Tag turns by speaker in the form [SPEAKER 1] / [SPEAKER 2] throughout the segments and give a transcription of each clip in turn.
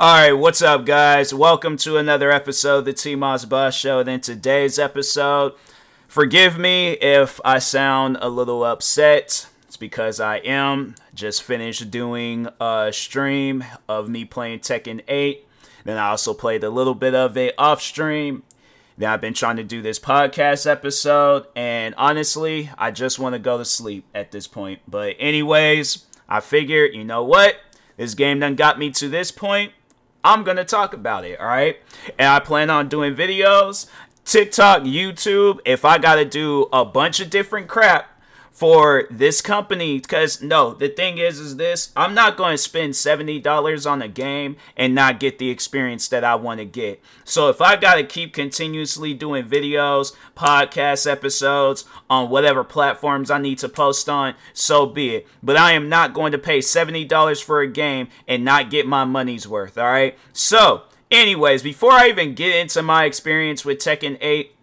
[SPEAKER 1] All right, what's up, guys? Welcome to another episode of the T Moss Boss Show. And in today's episode, forgive me if I sound a little upset. It's because I am just finished doing a stream of me playing Tekken 8 then I also played a little bit of it off stream. Then I've been trying to do this podcast episode, and honestly, I just want to go to sleep at this point. But, anyways, I figured, you know what? This game done got me to this point. I'm gonna talk about it, alright? And I plan on doing videos, TikTok, YouTube. If I gotta do a bunch of different crap, for this company because no the thing is is this i'm not going to spend $70 on a game and not get the experience that i want to get. So if i got to keep continuously doing videos podcast episodes on whatever platforms i need to post on so be it. But i am not going to pay $70 for a game and not get my money's worth all right so anyways before i even get into my experience with tekken 8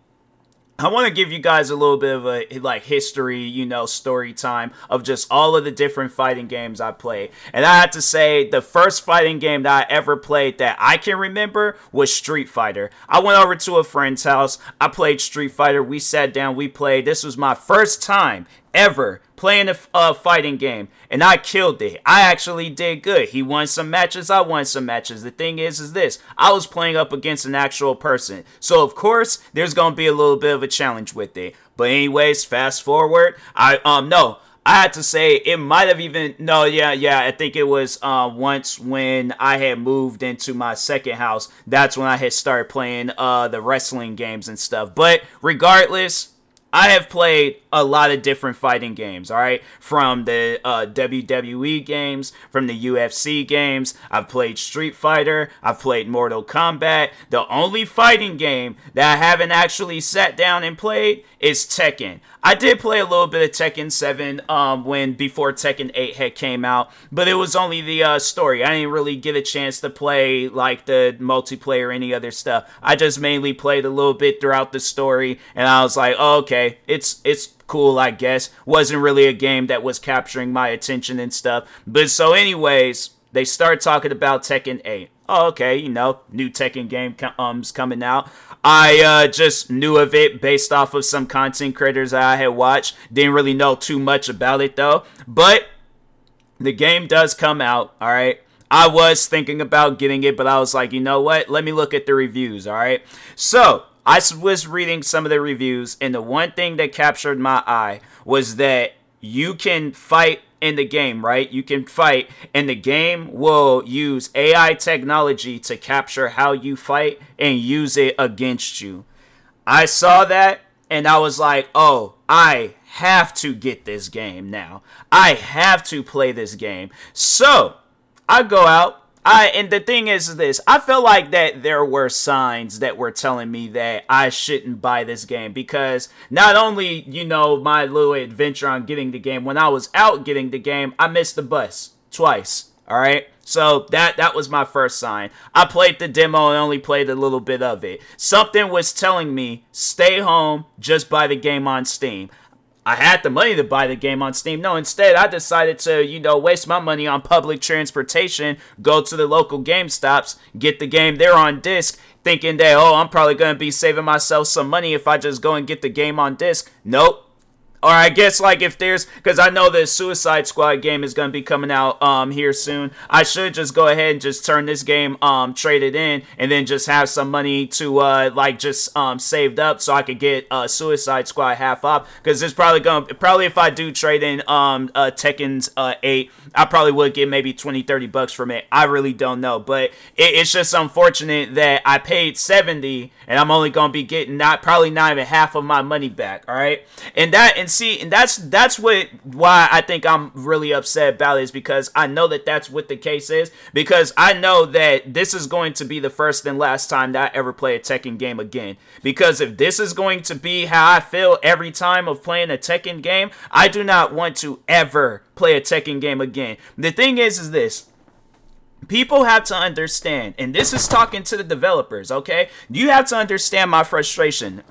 [SPEAKER 1] I want to give you guys a little bit of a like history, you know, story time of just all of the different fighting games I played. And I have to say, the first fighting game that I ever played that I can remember was Street Fighter. I went over to a friend's house. I played Street Fighter. We sat down, we played. This was my first time ever playing a uh, fighting game and I killed it. I actually did good. He won some matches, I won some matches. The thing is is this, I was playing up against an actual person. So of course, there's to be a little bit of a challenge with it. But anyways, fast forward, I um no, I had to say it might have even no yeah yeah I think it was uh, once when I had moved into my second house that's when I had started playing uh the wrestling games and stuff but regardless I have played a lot of different fighting games, all right? From the uh, WWE games, from the UFC games. I've played Street Fighter. I've played Mortal Kombat. The only fighting game that I haven't actually sat down and played is Tekken. I did play a little bit of Tekken 7 um, when before Tekken 8 had came out, but it was only the uh, story. I didn't really get a chance to play like the multiplayer or any other stuff. I just mainly played a little bit throughout the story, and I was like, oh, okay, it's it's cool, I guess. Wasn't really a game that was capturing my attention and stuff. But so, anyways, they start talking about Tekken 8. Oh, okay, you know, new Tekken game comes coming out. I uh, just knew of it based off of some content creators that I had watched. Didn't really know too much about it though. But the game does come out, all right? I was thinking about getting it, but I was like, you know what? Let me look at the reviews, all right? So, I was reading some of the reviews, and the one thing that captured my eye was that you can fight in the game, right? You can fight, and the game will use AI technology to capture how you fight and use it against you. I saw that, and I was like, oh, I have to get this game now. I have to play this game. So I go out, I and the thing is this, I felt like that there were signs that were telling me that I shouldn't buy this game because not only, you know, my little adventure on getting the game, when I was out getting the game, I missed the bus twice. All right? So that that was my first sign. I played the demo and only played a little bit of it. Something was telling me stay home, just buy the game on Steam. I had the money to buy the game on Steam. No, instead, I decided to, you know, waste my money on public transportation, go to the local Game Stops, get the game there on disc, thinking that, oh, I'm probably going to be saving myself some money if I just go and get the game on disc. Nope. Or I guess like if there's because I know the Suicide Squad game is gonna be coming out um here soon. I should just go ahead and just turn this game um trade it in and then just have some money to uh like just um saved up so I could get uh Suicide Squad half off because it's probably gonna probably if I do trade in um uh Tekken's uh eight I probably would get maybe 20 30 bucks from it. I really don't know, but it, it's just unfortunate that I paid 70 and I'm only gonna be getting not probably not even half of my money back. All right, and that and and see, and that's that's what why I think I'm really upset about it is because I know that that's what the case is. Because I know that this is going to be the first and last time that I ever play a Tekken game again. Because if this is going to be how I feel every time of playing a Tekken game, I do not want to ever play a Tekken game again. The thing is, is this people have to understand, and this is talking to the developers, okay? You have to understand my frustration.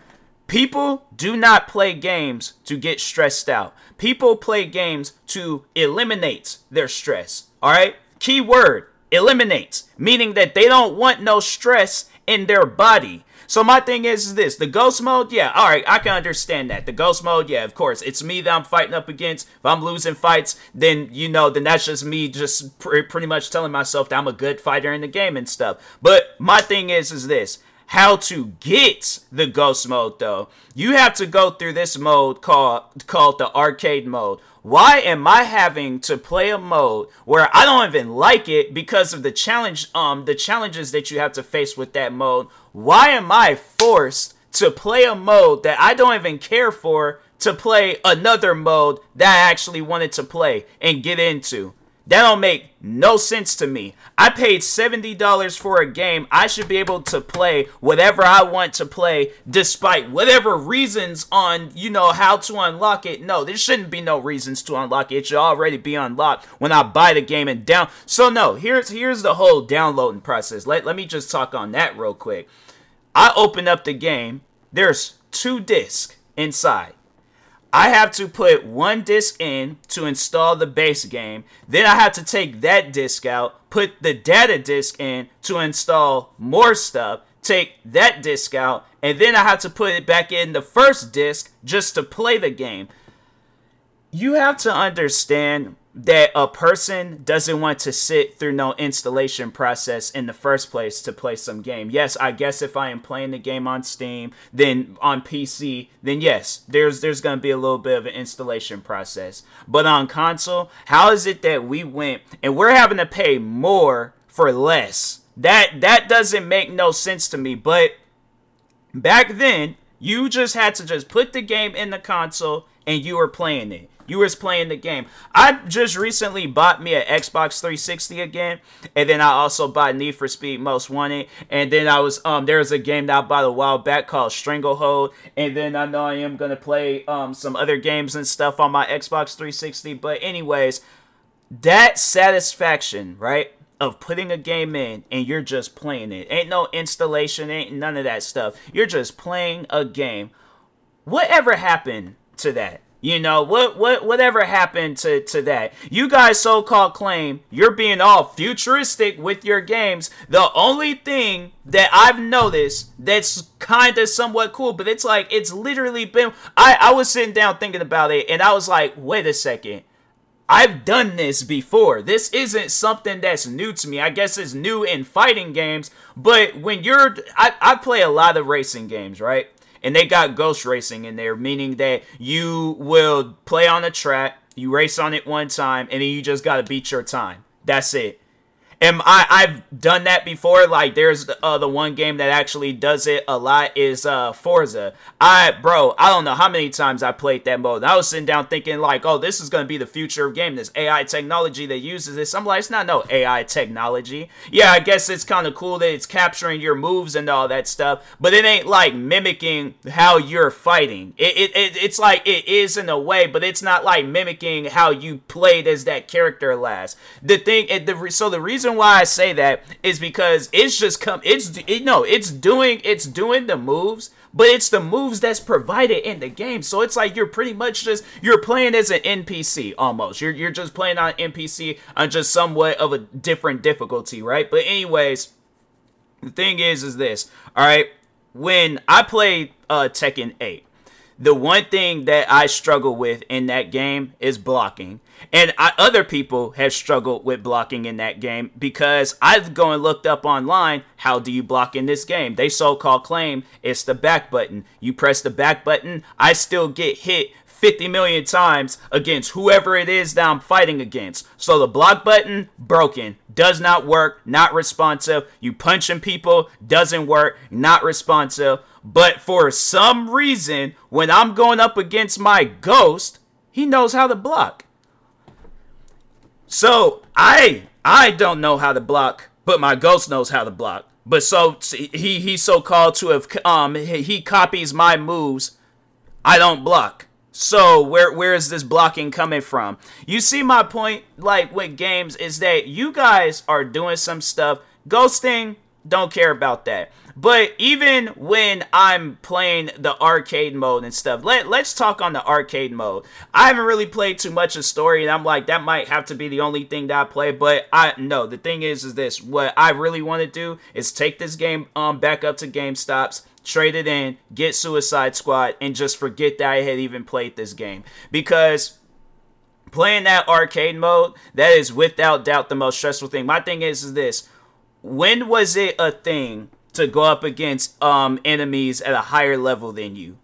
[SPEAKER 1] People do not play games to get stressed out. People play games to eliminate their stress. All right? Key word eliminates, meaning that they don't want no stress in their body. So my thing is, is this the ghost mode, yeah, all right, I can understand that. The ghost mode, yeah, of course, it's me that I'm fighting up against. If I'm losing fights, then you know, then that's just me just pr- pretty much telling myself that I'm a good fighter in the game and stuff. But my thing is, is this how to get the ghost mode though. You have to go through this mode called called the arcade mode. Why am I having to play a mode where I don't even like it because of the challenge um the challenges that you have to face with that mode? Why am I forced to play a mode that I don't even care for to play another mode that I actually wanted to play and get into? That don't make no sense to me. I paid $70 for a game. I should be able to play whatever I want to play despite whatever reasons on, you know, how to unlock it. No, there shouldn't be no reasons to unlock it. It should already be unlocked when I buy the game and down. So no, here's here's the whole downloading process. Let, let me just talk on that real quick. I open up the game. There's two discs inside. I have to put one disc in to install the base game. Then I have to take that disc out, put the data disc in to install more stuff, take that disc out, and then I have to put it back in the first disc just to play the game. You have to understand that a person doesn't want to sit through no installation process in the first place to play some game. Yes, I guess if I am playing the game on Steam, then on PC, then yes, there's there's going to be a little bit of an installation process. But on console, how is it that we went and we're having to pay more for less? That that doesn't make no sense to me, but back then, you just had to just put the game in the console and you were playing it. You was playing the game. I just recently bought me an Xbox 360 again, and then I also bought Need for Speed Most Wanted, and then I was um there was a game that I bought a while back called Stranglehold, and then I know I am gonna play um some other games and stuff on my Xbox 360. But anyways, that satisfaction, right? Of putting a game in and you're just playing it. Ain't no installation, ain't none of that stuff. You're just playing a game. Whatever happened to that? You know what? What? Whatever happened to to that? You guys so-called claim you're being all futuristic with your games. The only thing that I've noticed that's kind of somewhat cool, but it's like it's literally been. I I was sitting down thinking about it, and I was like, wait a second. I've done this before. This isn't something that's new to me. I guess it's new in fighting games, but when you're I, I play a lot of racing games, right? And they got ghost racing in there, meaning that you will play on the track, you race on it one time, and then you just gotta beat your time. That's it. And I I've done that before. Like there's uh, the one game that actually does it a lot is uh, Forza. I bro, I don't know how many times I played that mode. I was sitting down thinking like, oh, this is gonna be the future of game. This AI technology that uses this. I'm like, it's not no AI technology. Yeah, I guess it's kind of cool that it's capturing your moves and all that stuff, but it ain't like mimicking how you're fighting. It, it, it it's like it is in a way, but it's not like mimicking how you played as that character last. The thing, the so the reason reason why I say that is because it's just come. It's it, no, it's doing it's doing the moves, but it's the moves that's provided in the game. So it's like you're pretty much just you're playing as an NPC almost. You're you're just playing on NPC on just somewhat of a different difficulty, right? But anyways, the thing is, is this. All right, when I played uh, Tekken 8, the one thing that I struggle with in that game is blocking. And I, other people have struggled with blocking in that game because I've gone and looked up online how do you block in this game. They so called claim it's the back button. You press the back button, I still get hit 50 million times against whoever it is that I'm fighting against. So the block button, broken, does not work, not responsive. You punching people, doesn't work, not responsive. But for some reason, when I'm going up against my ghost, he knows how to block. So I I don't know how to block, but my ghost knows how to block. But so he he's so called to have um he copies my moves. I don't block. So where where is this blocking coming from? You see my point like with games is that you guys are doing some stuff ghosting don't care about that. But even when I'm playing the arcade mode and stuff, let, let's talk on the arcade mode. I haven't really played too much of story, and I'm like, that might have to be the only thing that I play. But I no, the thing is, is this what I really want to do is take this game um back up to GameStops, trade it in, get Suicide Squad, and just forget that I had even played this game because playing that arcade mode that is without doubt the most stressful thing. My thing is, is this: when was it a thing to go up against um enemies at a higher level than you.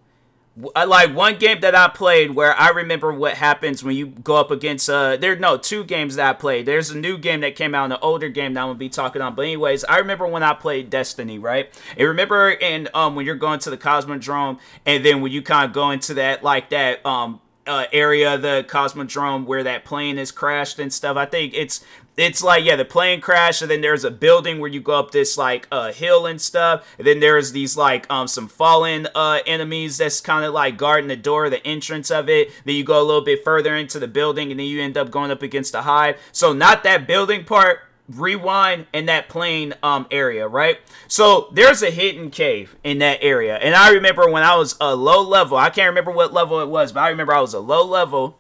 [SPEAKER 1] Like one game that I played where I remember what happens when you go up against uh there no two games that I played. There's a new game that came out, an older game that I'm gonna be talking on. But anyways, I remember when I played Destiny, right? And remember in um when you're going to the Cosmodrome and then when you kind of go into that like that um uh, area, the Cosmodrome, where that plane is crashed and stuff. I think it's it's like yeah, the plane crash, and then there's a building where you go up this like uh, hill and stuff. And then there's these like um some fallen uh enemies that's kind of like guarding the door, the entrance of it. Then you go a little bit further into the building, and then you end up going up against the hive. So not that building part rewind in that plane um area, right? So there's a hidden cave in that area. And I remember when I was a low level, I can't remember what level it was, but I remember I was a low level.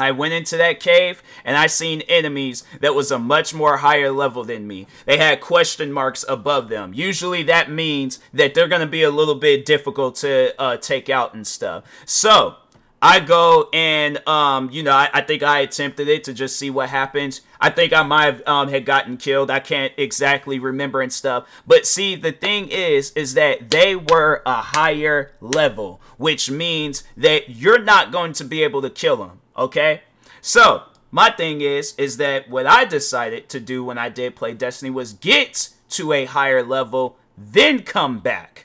[SPEAKER 1] I went into that cave and I seen enemies that was a much more higher level than me. They had question marks above them. Usually that means that they're going to be a little bit difficult to uh, take out and stuff. So, I go and um, you know, I, I, think I attempted it to just see what happens. I think I might have um, had gotten killed. I can't exactly remember and stuff. But see, the thing is, is that they were a higher level, which means that you're not going to be able to kill them. Okay, so my thing is, is that what I decided to do when I did play Destiny was get to a higher level, then come back.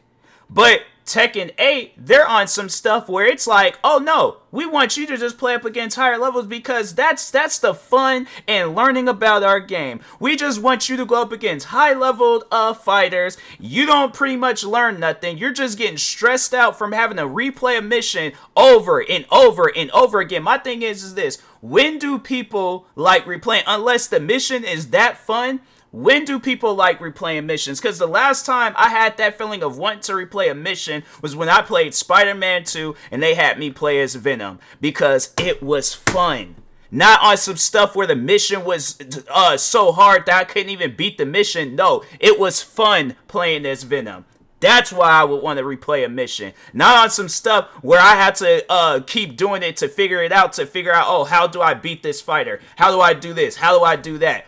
[SPEAKER 1] But Tekken 8, they're on some stuff where it's like, oh no, we want you to just play up against higher levels because that's that's the fun and learning about our game. We just want you to go up against high leveled uh fighters. You don't pretty much learn nothing. You're just getting stressed out from having to replay a mission over and over and over again. My thing is is this when do people like replaying unless the mission is that fun? When do people like replaying missions? Because the last time I had that feeling of wanting to replay a mission was when I played Spider Man 2 and they had me play as Venom because it was fun. Not on some stuff where the mission was uh, so hard that I couldn't even beat the mission. No, it was fun playing as Venom. That's why I would want to replay a mission. Not on some stuff where I had to uh, keep doing it to figure it out, to figure out, oh, how do I beat this fighter? How do I do this? How do I do that?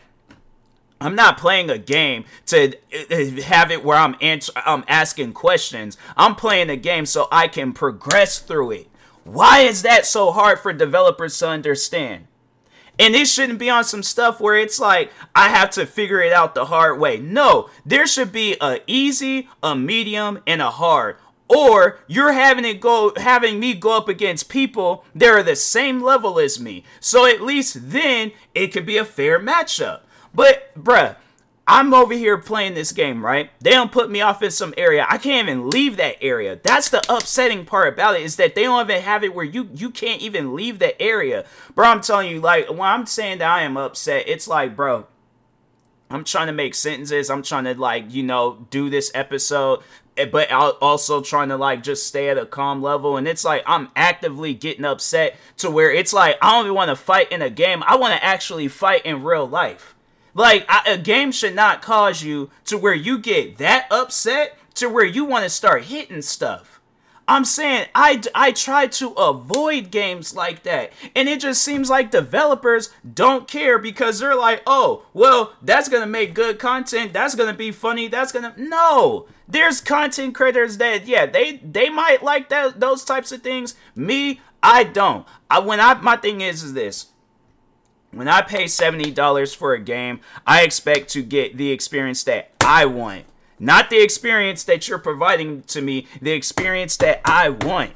[SPEAKER 1] I'm not playing a game to uh, have it where I'm answer, I'm asking questions. I'm playing a game so I can progress through it. Why is that so hard for developers to understand? And it shouldn't be on some stuff where it's like I have to figure it out the hard way. No, there should be a easy, a medium, and a hard. Or you're having it go having me go up against people that are the same level as me. So at least then it could be a fair matchup. But, bruh, I'm over here playing this game, right? They don't put me off in some area. I can't even leave that area. That's the upsetting part about it is that they don't even have it where you you can't even leave the area. Bro, I'm telling you, like when I'm saying that I am upset, it's like, bro, I'm trying to make sentences. I'm trying to like, you know, do this episode, eh, but also trying to like just stay at a calm level. And it's like I'm actively getting upset to where it's like I don't even want to fight in a game. I want to actually fight in real life. Like I, a game should not cause you to where you get that upset to where you want to start hitting stuff. I'm saying I, I try to avoid games like that. And it just seems like developers don't care because they're like, oh, well, that's going to make good content. That's going to be funny. That's going to. No. There's content creators that, yeah, they, they might like that, those types of things. Me, I don't. I when I my thing is is this. When I pay $70 for a game, I expect to get the experience that I want. Not the experience that you're providing to me, the experience that I want.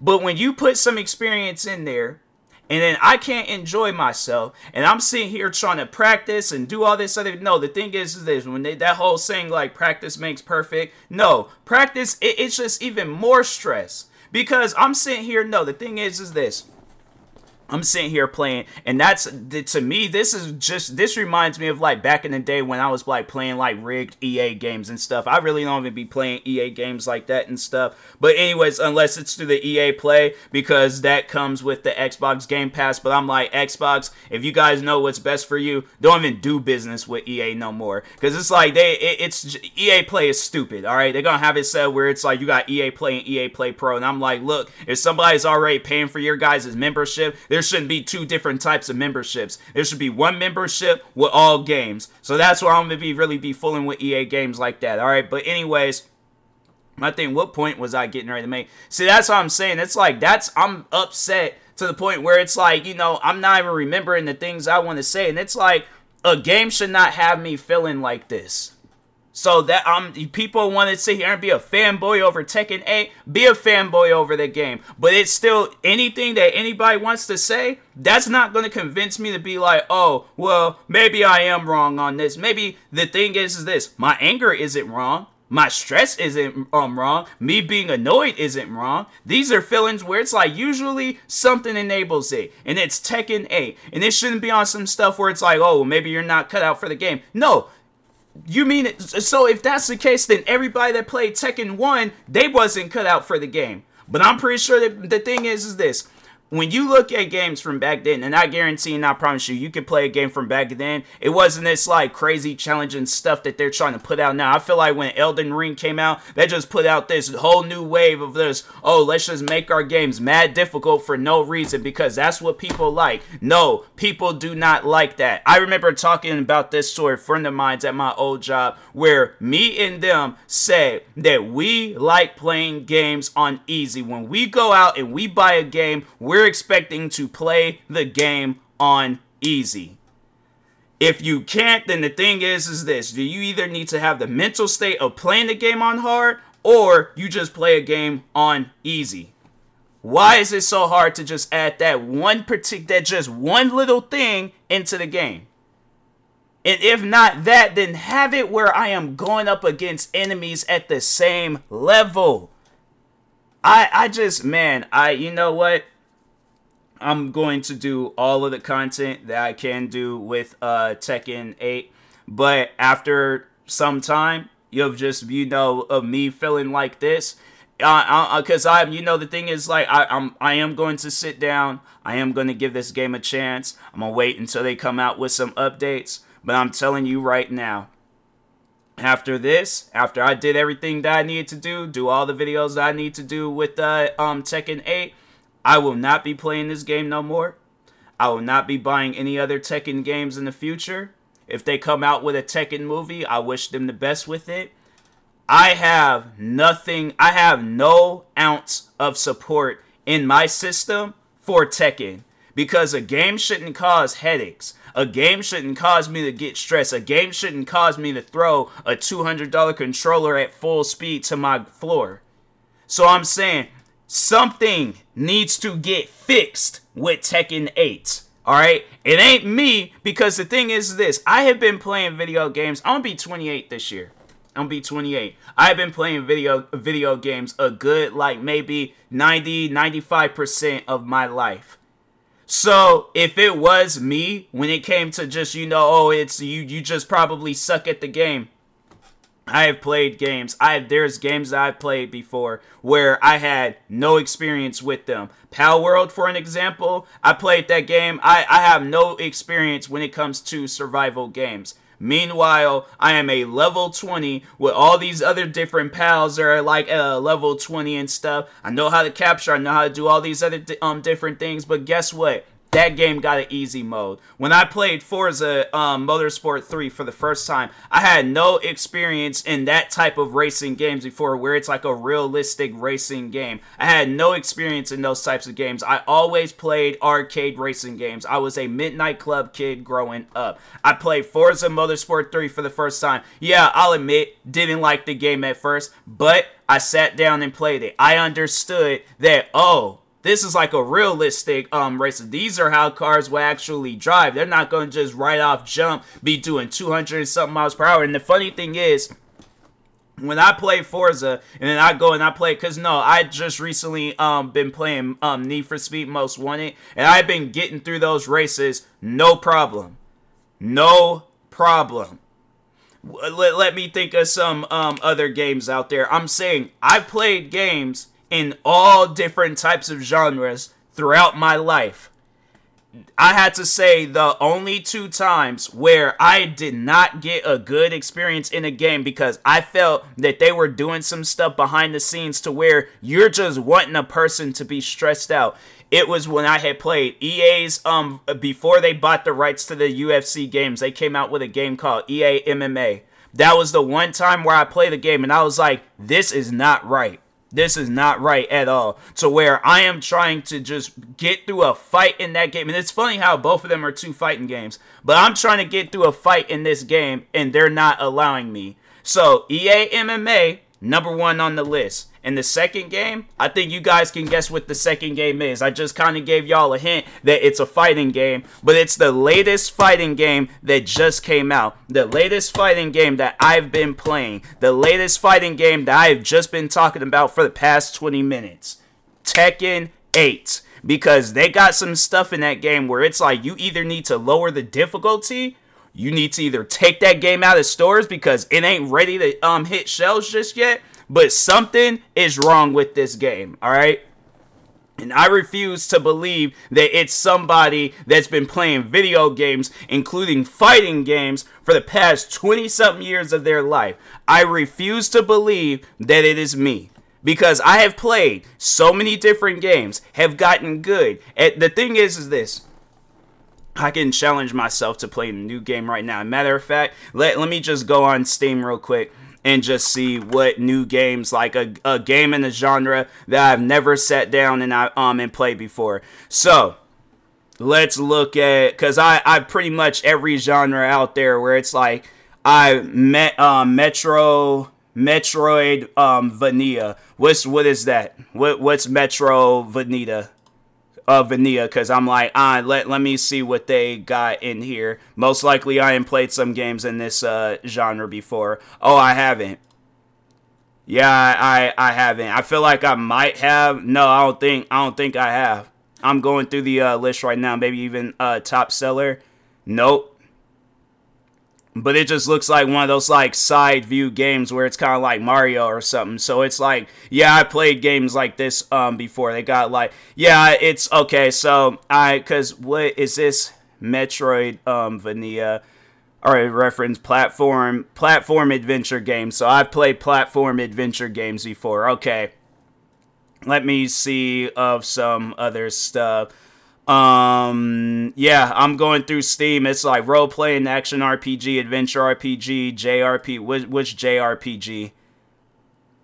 [SPEAKER 1] But when you put some experience in there and then I can't enjoy myself, and I'm sitting here trying to practice and do all this other. No, the thing is, is this when they, that whole saying like practice makes perfect. No, practice it, it's just even more stress because I'm sitting here. No, the thing is, is this. I'm sitting here playing, and that's to me. This is just this reminds me of like back in the day when I was like playing like rigged EA games and stuff. I really don't even be playing EA games like that and stuff. But anyways, unless it's through the EA Play because that comes with the Xbox Game Pass. But I'm like Xbox. If you guys know what's best for you, don't even do business with EA no more because it's like they it, it's EA Play is stupid. All right, they're gonna have it set where it's like you got EA Play and EA Play Pro, and I'm like, look, if somebody's already paying for your guys' membership, they're there shouldn't be two different types of memberships. There should be one membership with all games. So that's why I'm gonna be really be fooling with EA games like that. All right, but anyways. My thing, what point was I getting ready to make? See, that's what I'm saying. It's like that's I'm upset to the point where it's like, you know, I'm not even remembering the things I want to say. And it's like a game should not have me feeling like this. So that um people want to sit here and be a fanboy over Tekken 8, be a fanboy over the game. But it's still anything that anybody wants to say, that's not going to convince me to be like, "Oh, well, maybe I am wrong on this." Maybe the thing is, is this, my anger isn't wrong. My stress isn't um, wrong. Me being annoyed isn't wrong. These are feelings where it's like usually something enables it. And it's Tekken 8. And it shouldn't be on some stuff where it's like, oh, maybe you're not cut out for the game. No, you mean it? So if that's the case, then everybody that played Tekken 1, they wasn't cut out for the game. But I'm pretty sure that the thing is, is this when you look at games from back then, and I guarantee and I promise you, you could play a game from back then. It wasn't this like crazy challenging stuff that they're trying to put out now. I feel like when Elden Ring came out, they just put out this whole new wave of this. Oh, let's just make our games mad difficult for no reason because that's what people like. No, people do not like that. I remember talking about this to a friend of mine at my old job where me and them said that we like playing games on easy. When we go out and we buy a game, we're we're expecting to play the game on easy. If you can't, then the thing is, is this: do you either need to have the mental state of playing the game on hard, or you just play a game on easy? Why is it so hard to just add that one particular, that just one little thing into the game? And if not that, then have it where I am going up against enemies at the same level. I I just man, I you know what? I'm going to do all of the content that I can do with uh, Tekken 8. But after some time, you'll just, you know, of me feeling like this. Because uh, uh, I'm, you know, the thing is, like, I, I'm, I am going to sit down. I am going to give this game a chance. I'm gonna wait until they come out with some updates. But I'm telling you right now, after this, after I did everything that I needed to do, do all the videos that I need to do with uh, um Tekken 8, I will not be playing this game no more. I will not be buying any other Tekken games in the future. If they come out with a Tekken movie, I wish them the best with it. I have nothing, I have no ounce of support in my system for Tekken because a game shouldn't cause headaches. A game shouldn't cause me to get stressed. A game shouldn't cause me to throw a $200 controller at full speed to my floor. So I'm saying something needs to get fixed with Tekken 8. Alright? It ain't me because the thing is this. I have been playing video games. I'm gonna be 28 this year. I'm gonna be 28. I've been playing video video games a good like maybe 90 95% of my life. So if it was me when it came to just you know oh it's you you just probably suck at the game I have played games. I there's games that I've played before where I had no experience with them. Pal World, for an example, I played that game. I, I have no experience when it comes to survival games. Meanwhile, I am a level 20 with all these other different pals that are like uh, level 20 and stuff. I know how to capture, I know how to do all these other um different things, but guess what? That game got an easy mode. When I played Forza um, Motorsport 3 for the first time, I had no experience in that type of racing games before where it's like a realistic racing game. I had no experience in those types of games. I always played arcade racing games. I was a Midnight Club kid growing up. I played Forza Motorsport 3 for the first time. Yeah, I'll admit, didn't like the game at first, but I sat down and played it. I understood that, oh, this is like a realistic um race. These are how cars will actually drive. They're not going to just right off jump be doing 200 something miles per hour. And the funny thing is, when I play Forza and then I go and I play, cause no, I just recently um been playing um Need for Speed Most Wanted, and I've been getting through those races no problem, no problem. Let, let me think of some um other games out there. I'm saying I've played games in all different types of genres throughout my life. I had to say the only two times where I did not get a good experience in a game because I felt that they were doing some stuff behind the scenes to where you're just wanting a person to be stressed out. It was when I had played EA's um before they bought the rights to the UFC games. They came out with a game called EA MMA. That was the one time where I played the game and I was like, this is not right. This is not right at all. To where I am trying to just get through a fight in that game. And it's funny how both of them are two fighting games. But I'm trying to get through a fight in this game and they're not allowing me. So EA MMA, number one on the list. In the second game, I think you guys can guess what the second game is. I just kind of gave y'all a hint that it's a fighting game, but it's the latest fighting game that just came out. The latest fighting game that I've been playing. The latest fighting game that I've just been talking about for the past 20 minutes. Tekken 8. Because they got some stuff in that game where it's like you either need to lower the difficulty you need to either take that game out of stores because it ain't ready to um hit shelves just yet but something is wrong with this game, all right? And I refuse to believe that it's somebody that's been playing video games, including fighting games, for the past 20 something years of their life. I refuse to believe that it is me. Because I have played so many different games, have gotten good. And the thing is, is this. I can challenge myself to play a new game right now. Matter of fact, let, let me just go on Steam real quick and just see what new games like a, a game in the genre that I've never sat down and I um and played before. So let's look at because I I pretty much every genre out there where it's like I met um, Metro Metroid um Vanilla. What's what is that? What what's Metro Vanilla? Uh, Vanilla because I'm like, ah, let let me see what they got in here. Most likely, I haven't played some games in this uh, genre before. Oh, I haven't. Yeah, I, I haven't. I feel like I might have. No, I don't think I don't think I have. I'm going through the uh, list right now. Maybe even uh, top seller. Nope but it just looks like one of those like side view games where it's kind of like Mario or something. So it's like, yeah, I played games like this um before. They got like, yeah, it's okay. So I, cause what is this Metroid um Vanilla? All right, reference platform platform adventure game. So I've played platform adventure games before. Okay, let me see of some other stuff. Um, yeah, I'm going through Steam. It's like role playing, action RPG, adventure RPG, JRP. Which, which JRPG?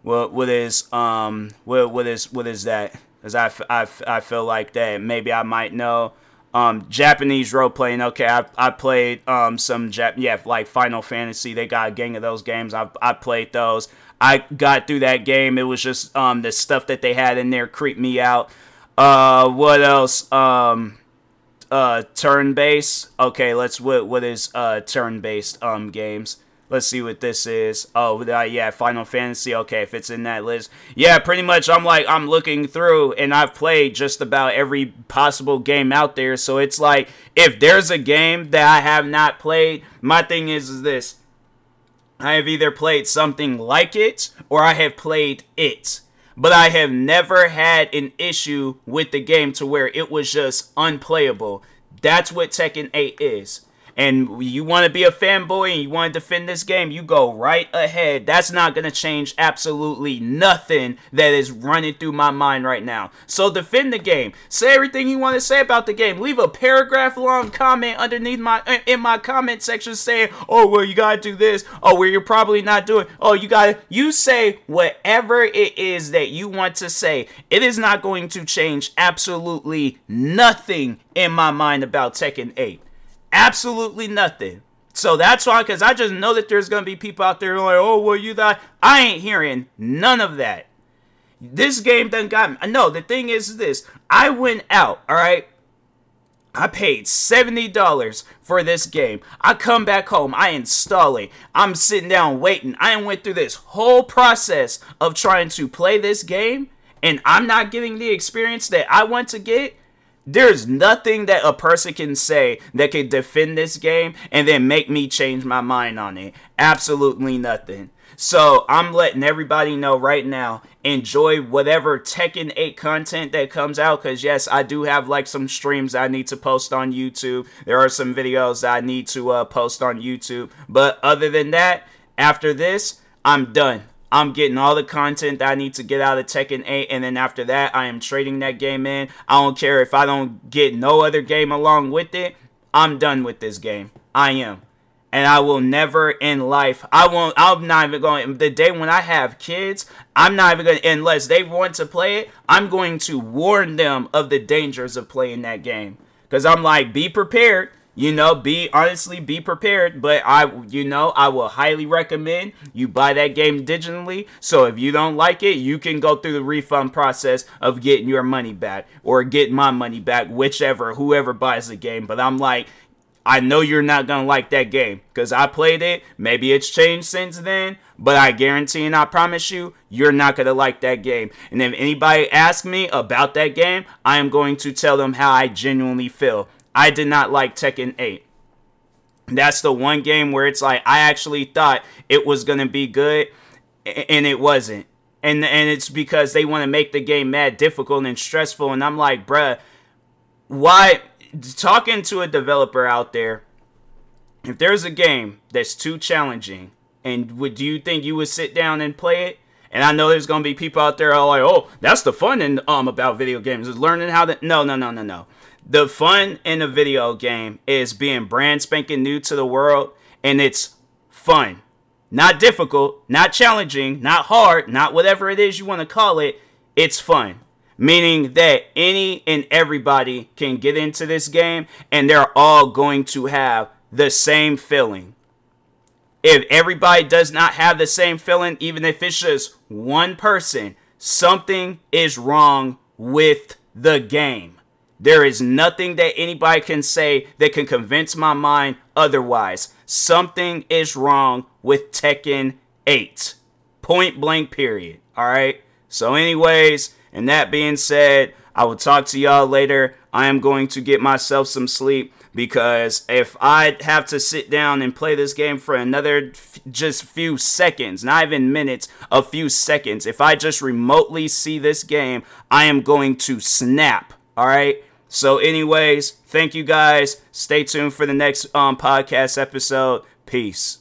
[SPEAKER 1] What what is um what what is what is that? Cause I, I, I feel like that maybe I might know. Um, Japanese role playing. Okay, I I played um some Jap yeah like Final Fantasy. They got a gang of those games. I I played those. I got through that game. It was just um the stuff that they had in there creeped me out. Uh, what else? Um, uh, turn based. Okay, let's what what is uh turn based um games? Let's see what this is. Oh, uh, yeah, Final Fantasy. Okay, if it's in that list, yeah, pretty much. I'm like I'm looking through, and I've played just about every possible game out there. So it's like if there's a game that I have not played, my thing is is this. I have either played something like it or I have played it but I have never had an issue with the game to where it was just unplayable. That's what Tekken 8 is. And you want to be a fanboy and you want to defend this game, you go right ahead. That's not going to change absolutely nothing that is running through my mind right now. So defend the game. Say everything you want to say about the game. Leave a paragraph long comment underneath my in my comment section saying, "Oh, well, you got to do this. Oh, well, you're probably not doing. Oh, you got to you say whatever it is that you want to say. It is not going to change absolutely nothing in my mind about Tekken 8. Absolutely nothing. So that's why, because I just know that there's going to be people out there like, oh, well, you thought. I ain't hearing none of that. This game done got me. No, the thing is this. I went out, all right? I paid $70 for this game. I come back home, I install it. I'm sitting down waiting. I went through this whole process of trying to play this game, and I'm not getting the experience that I want to get. There's nothing that a person can say that can defend this game and then make me change my mind on it. Absolutely nothing. So I'm letting everybody know right now. Enjoy whatever Tekken 8 content that comes out. Cause yes, I do have like some streams I need to post on YouTube. There are some videos I need to uh, post on YouTube. But other than that, after this, I'm done. I'm getting all the content that I need to get out of Tekken 8, and then after that, I am trading that game in. I don't care if I don't get no other game along with it. I'm done with this game. I am. And I will never in life, I won't, I'm not even going, the day when I have kids, I'm not even going to, unless they want to play it, I'm going to warn them of the dangers of playing that game. Because I'm like, be prepared you know be honestly be prepared but i you know i will highly recommend you buy that game digitally so if you don't like it you can go through the refund process of getting your money back or getting my money back whichever whoever buys the game but i'm like I know you're not gonna like that game because I played it. Maybe it's changed since then, but I guarantee and I promise you, you're not gonna like that game. And if anybody asks me about that game, I am going to tell them how I genuinely feel. I did not like Tekken 8. That's the one game where it's like I actually thought it was gonna be good, and it wasn't. And and it's because they want to make the game mad difficult and stressful. And I'm like, bruh, why? Talking to a developer out there, if there's a game that's too challenging, and would do you think you would sit down and play it? And I know there's gonna be people out there all like, oh, that's the fun in um about video games is learning how to. No, no, no, no, no. The fun in a video game is being brand spanking new to the world, and it's fun. Not difficult, not challenging, not hard, not whatever it is you want to call it. It's fun. Meaning that any and everybody can get into this game and they're all going to have the same feeling. If everybody does not have the same feeling, even if it's just one person, something is wrong with the game. There is nothing that anybody can say that can convince my mind otherwise. Something is wrong with Tekken 8. Point blank, period. All right? So, anyways, and that being said, I will talk to y'all later. I am going to get myself some sleep because if I have to sit down and play this game for another f- just few seconds, not even minutes, a few seconds, if I just remotely see this game, I am going to snap. All right? So, anyways, thank you guys. Stay tuned for the next um, podcast episode. Peace.